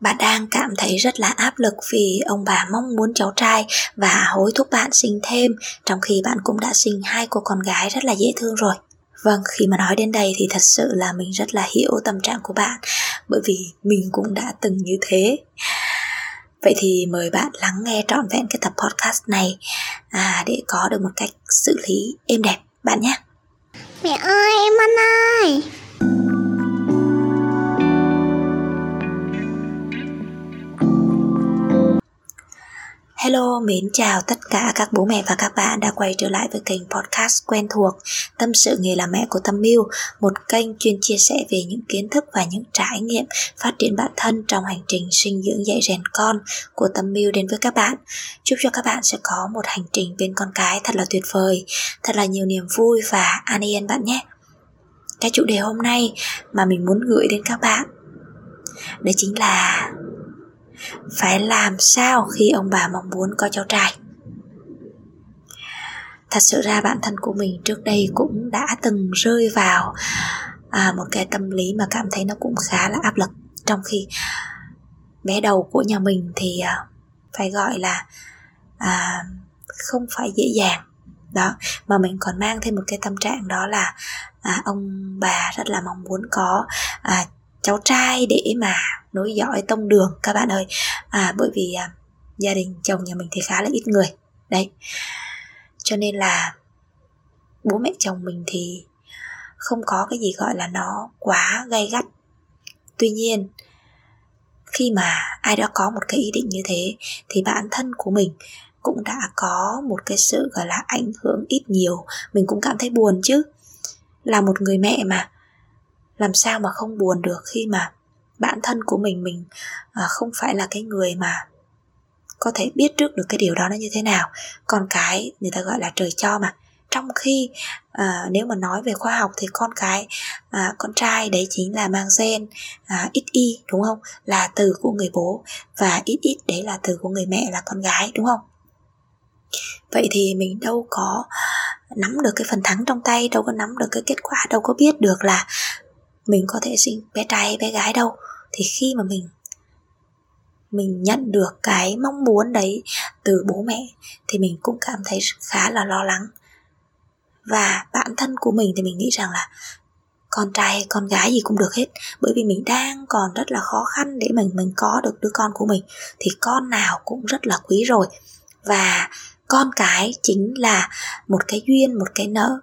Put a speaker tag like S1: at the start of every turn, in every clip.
S1: bạn đang cảm thấy rất là áp lực vì ông bà mong muốn cháu trai và hối thúc bạn sinh thêm trong khi bạn cũng đã sinh hai cô con gái rất là dễ thương rồi. Vâng, khi mà nói đến đây thì thật sự là mình rất là hiểu tâm trạng của bạn bởi vì mình cũng đã từng như thế. Vậy thì mời bạn lắng nghe trọn vẹn cái tập podcast này à, để có được một cách xử lý êm đẹp bạn nhé.
S2: Mẹ ơi, em ăn ơi.
S1: Hello, mến chào tất cả các bố mẹ và các bạn đã quay trở lại với kênh podcast quen thuộc Tâm sự nghề làm mẹ của Tâm Miu, một kênh chuyên chia sẻ về những kiến thức và những trải nghiệm phát triển bản thân trong hành trình sinh dưỡng dạy rèn con của Tâm Miu đến với các bạn. Chúc cho các bạn sẽ có một hành trình bên con cái thật là tuyệt vời, thật là nhiều niềm vui và an yên bạn nhé. Cái chủ đề hôm nay mà mình muốn gửi đến các bạn đó chính là phải làm sao khi ông bà mong muốn có cháu trai? Thật sự ra bản thân của mình trước đây cũng đã từng rơi vào à, một cái tâm lý mà cảm thấy nó cũng khá là áp lực. Trong khi bé đầu của nhà mình thì à, phải gọi là à, không phải dễ dàng. Đó mà mình còn mang thêm một cái tâm trạng đó là à, ông bà rất là mong muốn có à, cháu trai để mà nối dõi tông đường các bạn ơi. À bởi vì à, gia đình chồng nhà mình thì khá là ít người. Đấy cho nên là bố mẹ chồng mình thì không có cái gì gọi là nó quá gay gắt. Tuy nhiên khi mà ai đã có một cái ý định như thế thì bản thân của mình cũng đã có một cái sự gọi là ảnh hưởng ít nhiều. Mình cũng cảm thấy buồn chứ. Là một người mẹ mà làm sao mà không buồn được khi mà bản thân của mình mình à, không phải là cái người mà có thể biết trước được cái điều đó nó như thế nào. Con cái người ta gọi là trời cho mà. Trong khi à, nếu mà nói về khoa học thì con cái à, con trai đấy chính là mang gen à, ít y đúng không? Là từ của người bố và ít ít đấy là từ của người mẹ là con gái đúng không? Vậy thì mình đâu có nắm được cái phần thắng trong tay đâu có nắm được cái kết quả đâu có biết được là mình có thể sinh bé trai hay bé gái đâu. Thì khi mà mình mình nhận được cái mong muốn đấy từ bố mẹ thì mình cũng cảm thấy khá là lo lắng. Và bản thân của mình thì mình nghĩ rằng là con trai hay con gái gì cũng được hết. Bởi vì mình đang còn rất là khó khăn để mình mình có được đứa con của mình. Thì con nào cũng rất là quý rồi. Và con cái chính là một cái duyên, một cái nợ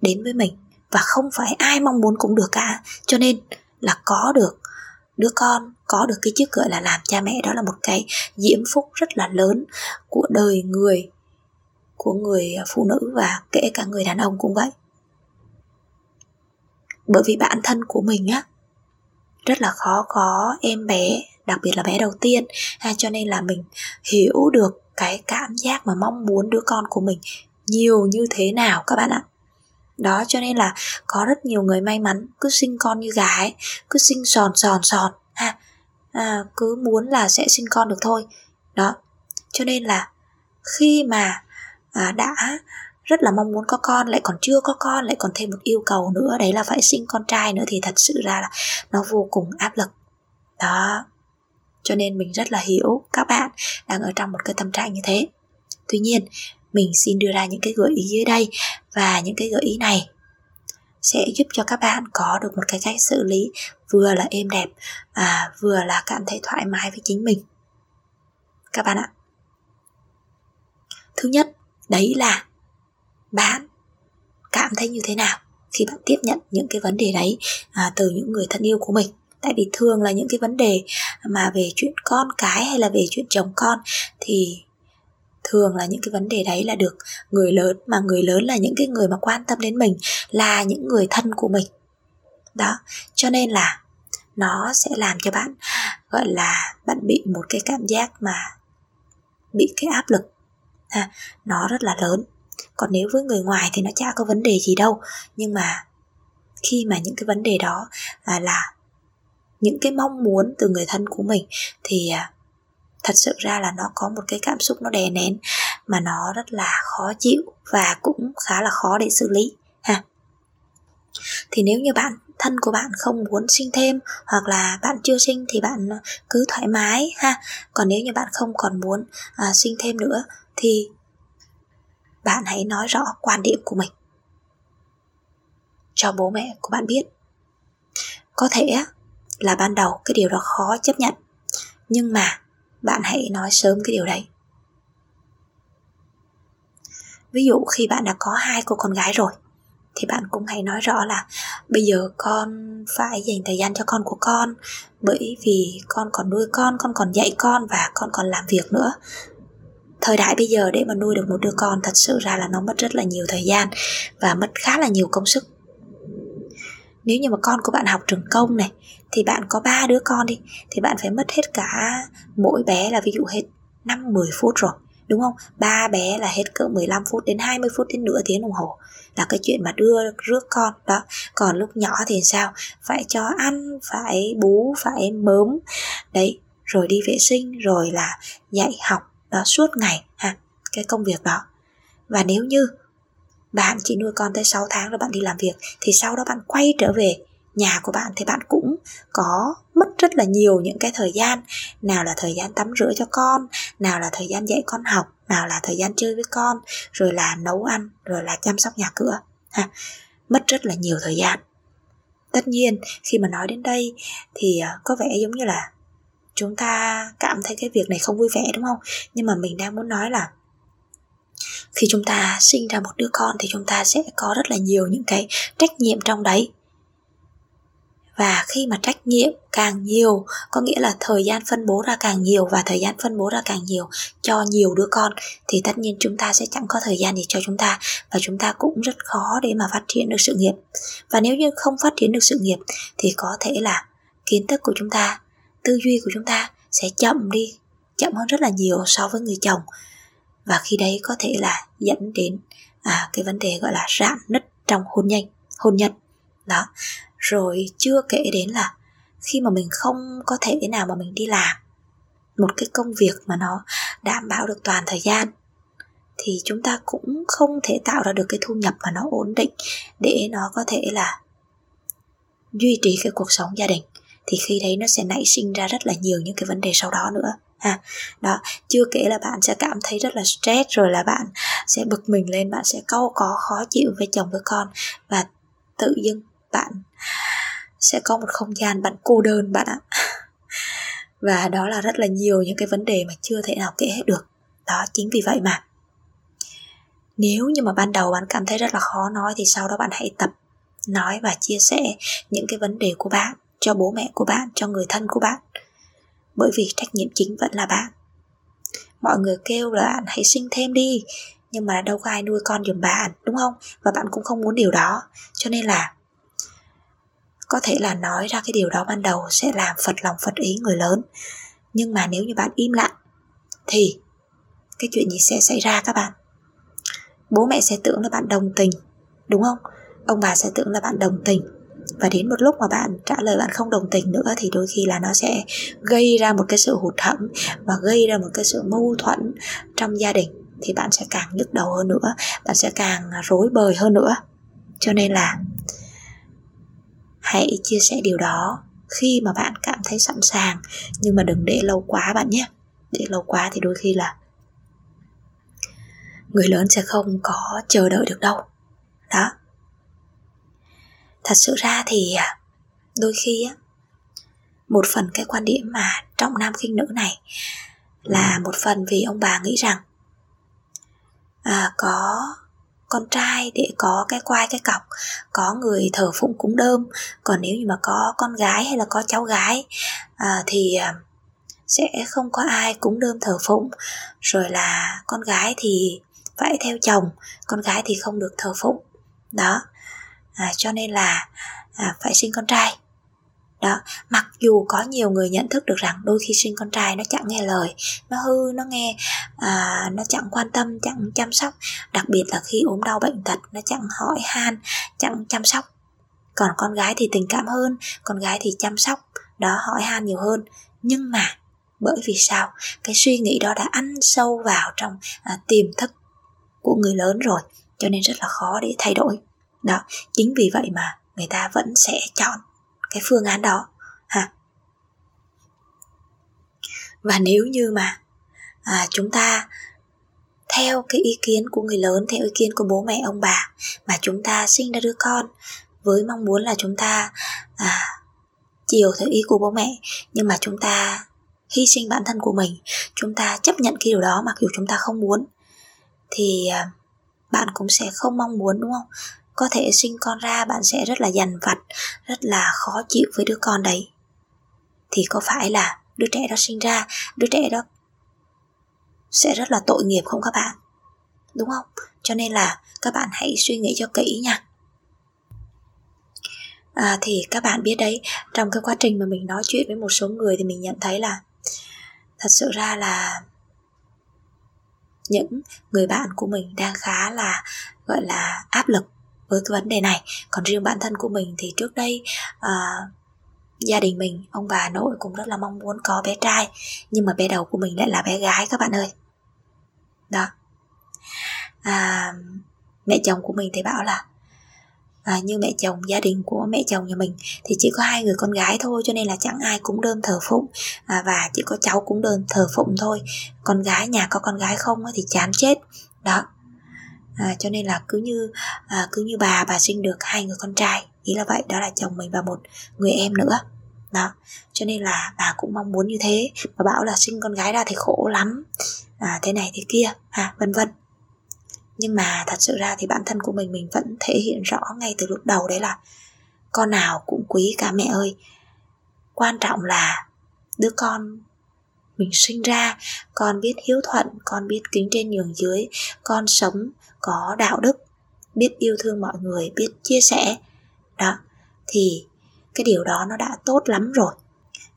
S1: đến với mình và không phải ai mong muốn cũng được cả. Cho nên là có được đứa con có được cái chức gọi là làm cha mẹ đó là một cái diễm phúc rất là lớn của đời người của người phụ nữ và kể cả người đàn ông cũng vậy. Bởi vì bản thân của mình á rất là khó có em bé đặc biệt là bé đầu tiên. Ha, cho nên là mình hiểu được cái cảm giác mà mong muốn đứa con của mình nhiều như thế nào các bạn ạ đó cho nên là có rất nhiều người may mắn cứ sinh con như gà ấy cứ sinh sòn sòn sòn ha. À, cứ muốn là sẽ sinh con được thôi. Đó cho nên là khi mà à, đã rất là mong muốn có con lại còn chưa có con lại còn thêm một yêu cầu nữa đấy là phải sinh con trai nữa thì thật sự ra là nó vô cùng áp lực. Đó cho nên mình rất là hiểu các bạn đang ở trong một cái tâm trạng như thế. Tuy nhiên mình xin đưa ra những cái gợi ý dưới đây và những cái gợi ý này sẽ giúp cho các bạn có được một cái cách xử lý vừa là êm đẹp à, vừa là cảm thấy thoải mái với chính mình. Các bạn ạ. Thứ nhất đấy là bạn cảm thấy như thế nào khi bạn tiếp nhận những cái vấn đề đấy à, từ những người thân yêu của mình. Tại vì thường là những cái vấn đề mà về chuyện con cái hay là về chuyện chồng con thì thường là những cái vấn đề đấy là được người lớn mà người lớn là những cái người mà quan tâm đến mình là những người thân của mình. Đó cho nên là nó sẽ làm cho bạn gọi là bạn bị một cái cảm giác mà bị cái áp lực. Ha, nó rất là lớn. Còn nếu với người ngoài thì nó chả có vấn đề gì đâu. Nhưng mà khi mà những cái vấn đề đó là, là những cái mong muốn từ người thân của mình thì à, thật sự ra là nó có một cái cảm xúc nó đè nén mà nó rất là khó chịu và cũng khá là khó để xử lý ha. Thì nếu như bạn thân của bạn không muốn sinh thêm hoặc là bạn chưa sinh thì bạn ờ, cứ thoải mái ha. Còn nếu như bạn không còn muốn à, sinh thêm nữa thì bạn hãy nói rõ quan điểm của mình cho bố mẹ của bạn biết. Có thể là ban đầu cái điều đó khó chấp nhận nhưng mà bạn hãy nói sớm cái điều đấy. Ví dụ khi bạn đã có hai cô con gái rồi, thì bạn cũng hãy nói rõ là bây giờ con phải dành thời gian cho con của con, bởi vì con còn nuôi con con còn dạy con và con còn làm việc nữa. Thời đại bây giờ để mà nuôi được một đứa con thật sự ra là nó mất rất là nhiều thời gian và mất khá là nhiều công sức nếu như mà con của bạn học trường công này, thì bạn có ba đứa con đi, thì bạn phải mất hết cả mỗi bé là ví dụ hết 5 10 phút rồi, đúng không? Ba bé là hết cỡ 15 phút đến 20 phút đến nửa tiếng đồng hồ là cái chuyện mà đưa rước con. Đó, còn lúc nhỏ thì sao? Phải cho ăn, phải bú, phải mớm. Đấy, rồi đi vệ sinh, rồi là dạy học, đó, suốt ngày, ha, cái công việc đó. Và nếu như bạn chỉ nuôi con tới 6 tháng rồi bạn đi làm việc, thì sau đó bạn quay trở về nhà của bạn thì bạn cũng có mất rất là nhiều những cái thời gian. Nào là thời gian tắm rửa cho con, nào là thời gian dạy con học, nào là thời gian chơi với con, rồi là nấu ăn, rồi là chăm sóc nhà cửa. Ha, mất rất là nhiều thời gian. Tất nhiên, khi mà nói đến đây thì ờ, có vẻ giống như là chúng ta cảm thấy cái việc này không vui vẻ, đúng không? Nhưng mà mình đang muốn nói là khi chúng ta sinh ra một đứa con thì chúng ta sẽ có rất là nhiều những cái trách nhiệm trong đấy. Và khi mà trách nhiệm càng nhiều, có nghĩa là thời gian phân bố ra càng nhiều và thời gian phân bố ra càng nhiều cho nhiều đứa con, thì tất nhiên chúng ta sẽ chẳng có thời gian để cho chúng ta và chúng ta cũng rất khó để mà phát triển được sự nghiệp. Và nếu như không phát triển được sự nghiệp thì có thể là kiến thức của chúng ta, tư duy của chúng ta sẽ chậm đi, chậm hơn rất là nhiều so với người chồng và khi đấy có thể là dẫn đến à, cái vấn đề gọi là rạn nứt trong hôn nhân hôn nhân. Đó. Rồi chưa kể đến là khi mà mình không có thể nào mà mình đi làm một cái công việc mà nó đảm bảo được toàn thời gian thì chúng ta cũng không thể tạo ra được cái thu nhập mà nó ổn định để nó có thể là duy trì cái cuộc sống gia đình. Thì khi đấy nó sẽ nảy sinh ra rất là nhiều những cái vấn đề sau đó nữa ha. Đó, chưa kể là bạn sẽ cảm thấy rất là stress, rồi là bạn sẽ bực mình lên, bạn sẽ câu có, khó chịu với chồng, với con. Và tự dưng bạn sẽ có một không gian bạn cô đơn bạn ạ. Và đó là rất là nhiều những cái vấn đề mà chưa thể nào kể hết được. Đó, chính vì vậy mà. Nếu như mà ban đầu bạn cảm thấy rất là khó nói thì sau đó bạn hãy tập nói và chia sẻ những cái vấn đề của bạn cho bố mẹ của bạn, cho người thân của bạn bởi vì trách nhiệm chính vẫn là bạn. Mọi người kêu là bạn hãy sinh thêm đi, nhưng mà đâu có ai nuôi con giùm bạn, đúng không? Và bạn cũng không muốn điều đó. Cho nên là có thể là nói ra cái điều đó ban đầu sẽ làm phật lòng phật ý người lớn. Nhưng mà nếu như bạn im lặng, thì cái chuyện gì sẽ xảy ra các bạn? Bố mẹ sẽ tưởng là bạn đồng tình, đúng không? Ông bà sẽ tưởng là bạn đồng tình và đến một lúc mà bạn trả lời bạn không đồng tình nữa thì đôi khi là nó sẽ gây ra một cái sự hụt hẫng và gây ra một cái sự mâu thuẫn trong gia đình. Thì bạn sẽ càng nhức đầu hơn nữa, bạn sẽ càng rối bời hơn nữa. Cho nên là hãy chia sẻ điều đó khi mà bạn cảm thấy sẵn sàng, nhưng mà đừng để lâu quá bạn nhé. Để lâu quá thì đôi khi là người lớn sẽ không có chờ đợi được đâu. Đó thật sự ra thì à, đôi khi á một phần cái quan điểm mà trọng nam khinh nữ này là một phần vì ông bà nghĩ rằng à, có con trai để có cái quai cái cọc có người thờ phụng cúng đơm còn nếu như mà có con gái hay là có cháu gái à, thì à, sẽ không có ai cúng đơm thờ phụng. Rồi là con gái thì phải theo chồng con gái thì không được thờ phụng. Đó à, cho nên là à, phải sinh con trai. Đó mặc dù có nhiều người nhận thức được rằng đôi khi sinh con trai nó chẳng nghe lời nó hư nó nghe à, nó chẳng quan tâm chẳng chăm sóc. Đặc biệt là khi ốm đau bệnh tật nó chẳng hỏi han chẳng chăm sóc. Còn con gái thì tình cảm hơn con gái thì chăm sóc đó hỏi han nhiều hơn. Nhưng mà bởi vì sao? Cái suy nghĩ đó đã ăn sâu vào trong à, tiềm thức của người lớn rồi cho nên rất là khó để thay đổi đó chính vì vậy mà người ta vẫn sẽ chọn cái phương án đó ha. Và nếu như mà à, chúng ta theo cái ý kiến của người lớn theo ý kiến của bố mẹ ông bà mà chúng ta sinh ra đứa con với mong muốn là chúng ta à, chiều theo ý của bố mẹ nhưng mà chúng ta hy sinh bản thân của mình chúng ta chấp nhận cái điều đó mặc dù chúng ta không muốn thì à, bạn cũng sẽ không mong muốn đúng không? Có thể sinh con ra bạn sẽ rất là dằn vặt rất là khó chịu với đứa con đấy. Thì có phải là đứa trẻ đó sinh ra đứa trẻ đó sẽ rất là tội nghiệp không các bạn? Đúng không? Cho nên là các bạn hãy suy nghĩ cho kỹ nha. À, thì các bạn biết đấy trong cái quá trình mà mình nói chuyện với một số người thì mình nhận thấy là thật sự ra là những người bạn của mình đang khá là gọi là áp lực với cái vấn đề này. Còn riêng bản thân của mình thì trước đây à, gia đình mình ông bà nội cũng rất là mong muốn có bé trai nhưng mà bé đầu của mình lại là bé gái các bạn ơi. Đó. À, mẹ chồng của mình thì bảo là à, như mẹ chồng gia đình của mẹ chồng nhà mình thì chỉ có hai người con gái thôi cho nên là chẳng ai cũng đơn thờ phụng. À, và chỉ có cháu cũng đơn thờ phụng thôi. Con gái nhà có con gái không thì chán chết. Đó à, cho nên là cứ như à, cứ như bà bà sinh được hai người con trai. Ý là vậy đó là chồng mình và một người em nữa. Đó cho nên là bà cũng mong muốn như thế. Và bảo là sinh con gái ra thì khổ lắm. À, thế này thế kia à vân vân. Nhưng mà thật sự ra thì bản thân của mình mình vẫn thể hiện rõ ngay từ lúc đầu đấy là con nào cũng quý cả mẹ ơi. Quan trọng là đứa con mình sinh ra con biết hiếu thuận con biết kính trên nhường dưới con sống có đạo đức biết yêu thương mọi người biết chia sẻ. Đó thì cái điều đó nó đã tốt lắm rồi.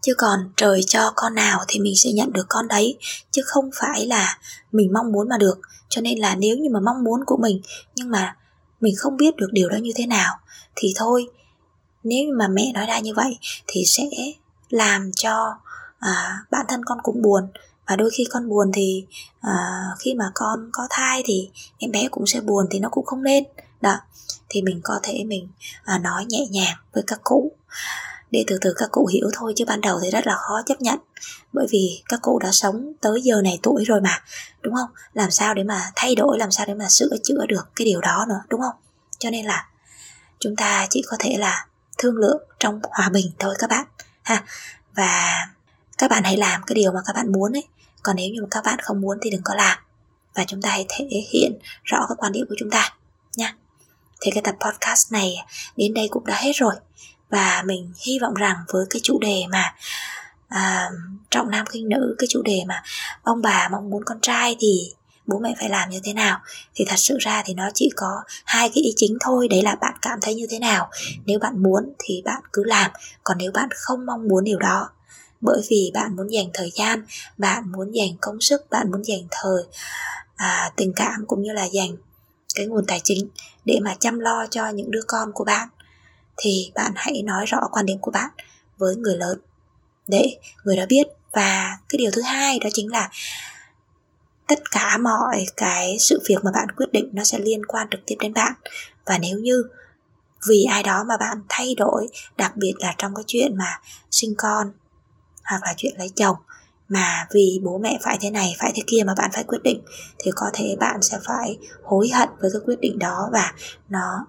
S1: Chứ còn trời cho con nào thì mình sẽ nhận được con đấy chứ không phải là mình mong muốn mà được. Cho nên là nếu như mà mong muốn của mình nhưng mà mình không biết được điều đó như thế nào thì thôi nếu như mà mẹ nói ra như vậy thì sẽ làm cho à, bản thân con cũng buồn và đôi khi con buồn thì à, khi mà con có thai thì em bé cũng sẽ buồn thì nó cũng không nên. Đó thì mình có thể mình à, nói nhẹ nhàng với các cụ. Để từ từ các cụ hiểu thôi chứ ban đầu thì rất là khó chấp nhận. Bởi vì các cụ đã sống tới giờ này tuổi rồi mà đúng không? Làm sao để mà thay đổi làm sao để mà sửa chữa được cái điều đó nữa đúng không? Cho nên là chúng ta chỉ có thể là thương lượng trong hòa bình thôi các bạn ha. Và các bạn hãy làm cái điều mà các bạn muốn ấy. Còn nếu như mà các bạn không muốn thì đừng có làm. Và chúng ta hãy thể hiện rõ cái quan điểm của chúng ta nha. Thì cái tập podcast này đến đây cũng đã hết rồi. Và mình hy vọng rằng với cái chủ đề mà à, trọng nam khinh nữ cái chủ đề mà ông bà mong muốn con trai thì bố mẹ phải làm như thế nào thì thật sự ra thì nó chỉ có hai cái ý chính thôi. Đấy là bạn cảm thấy như thế nào. Nếu bạn muốn thì bạn cứ làm. Còn nếu bạn không mong muốn điều đó bởi vì bạn muốn dành thời gian bạn muốn dành công sức bạn muốn dành thời à, tình cảm cũng như là dành cái nguồn tài chính để mà chăm lo cho những đứa con của bạn thì bạn hãy nói rõ quan điểm của bạn với người lớn. Để người đó biết. Và cái điều thứ hai đó chính là tất cả mọi cái sự việc mà bạn quyết định nó sẽ liên quan trực tiếp đến bạn. Và nếu như vì ai đó mà bạn thay đổi đặc biệt là trong cái chuyện mà sinh con hoặc là chuyện lấy chồng. Mà vì bố mẹ phải thế này phải thế kia mà bạn phải quyết định thì có thể bạn sẽ phải hối hận với cái quyết định đó và nó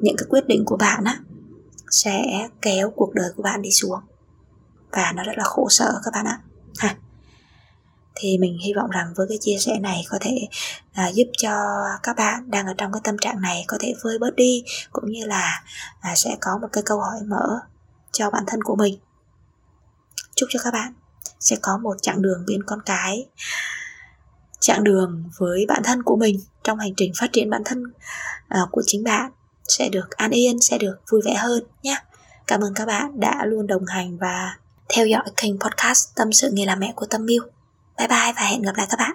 S1: những cái quyết định của bạn á sẽ kéo cuộc đời của bạn đi xuống. Và nó rất là khổ sở các bạn ạ. Ha. Thì mình hy vọng rằng với cái chia sẻ này có thể à, giúp cho các bạn đang ở trong cái tâm trạng này có thể vơi bớt đi cũng như là à, sẽ có một cái câu hỏi mở cho bản thân của mình chúc cho các bạn sẽ có một chặng đường bên con cái. Chặng đường với bản thân của mình trong hành trình phát triển bản thân uh, của chính bạn sẽ được an yên sẽ được vui vẻ hơn nhé. Cảm ơn các bạn đã luôn đồng hành và theo dõi kênh podcast tâm sự nghề làm mẹ của tâm miu. Bye bye và hẹn gặp lại các bạn.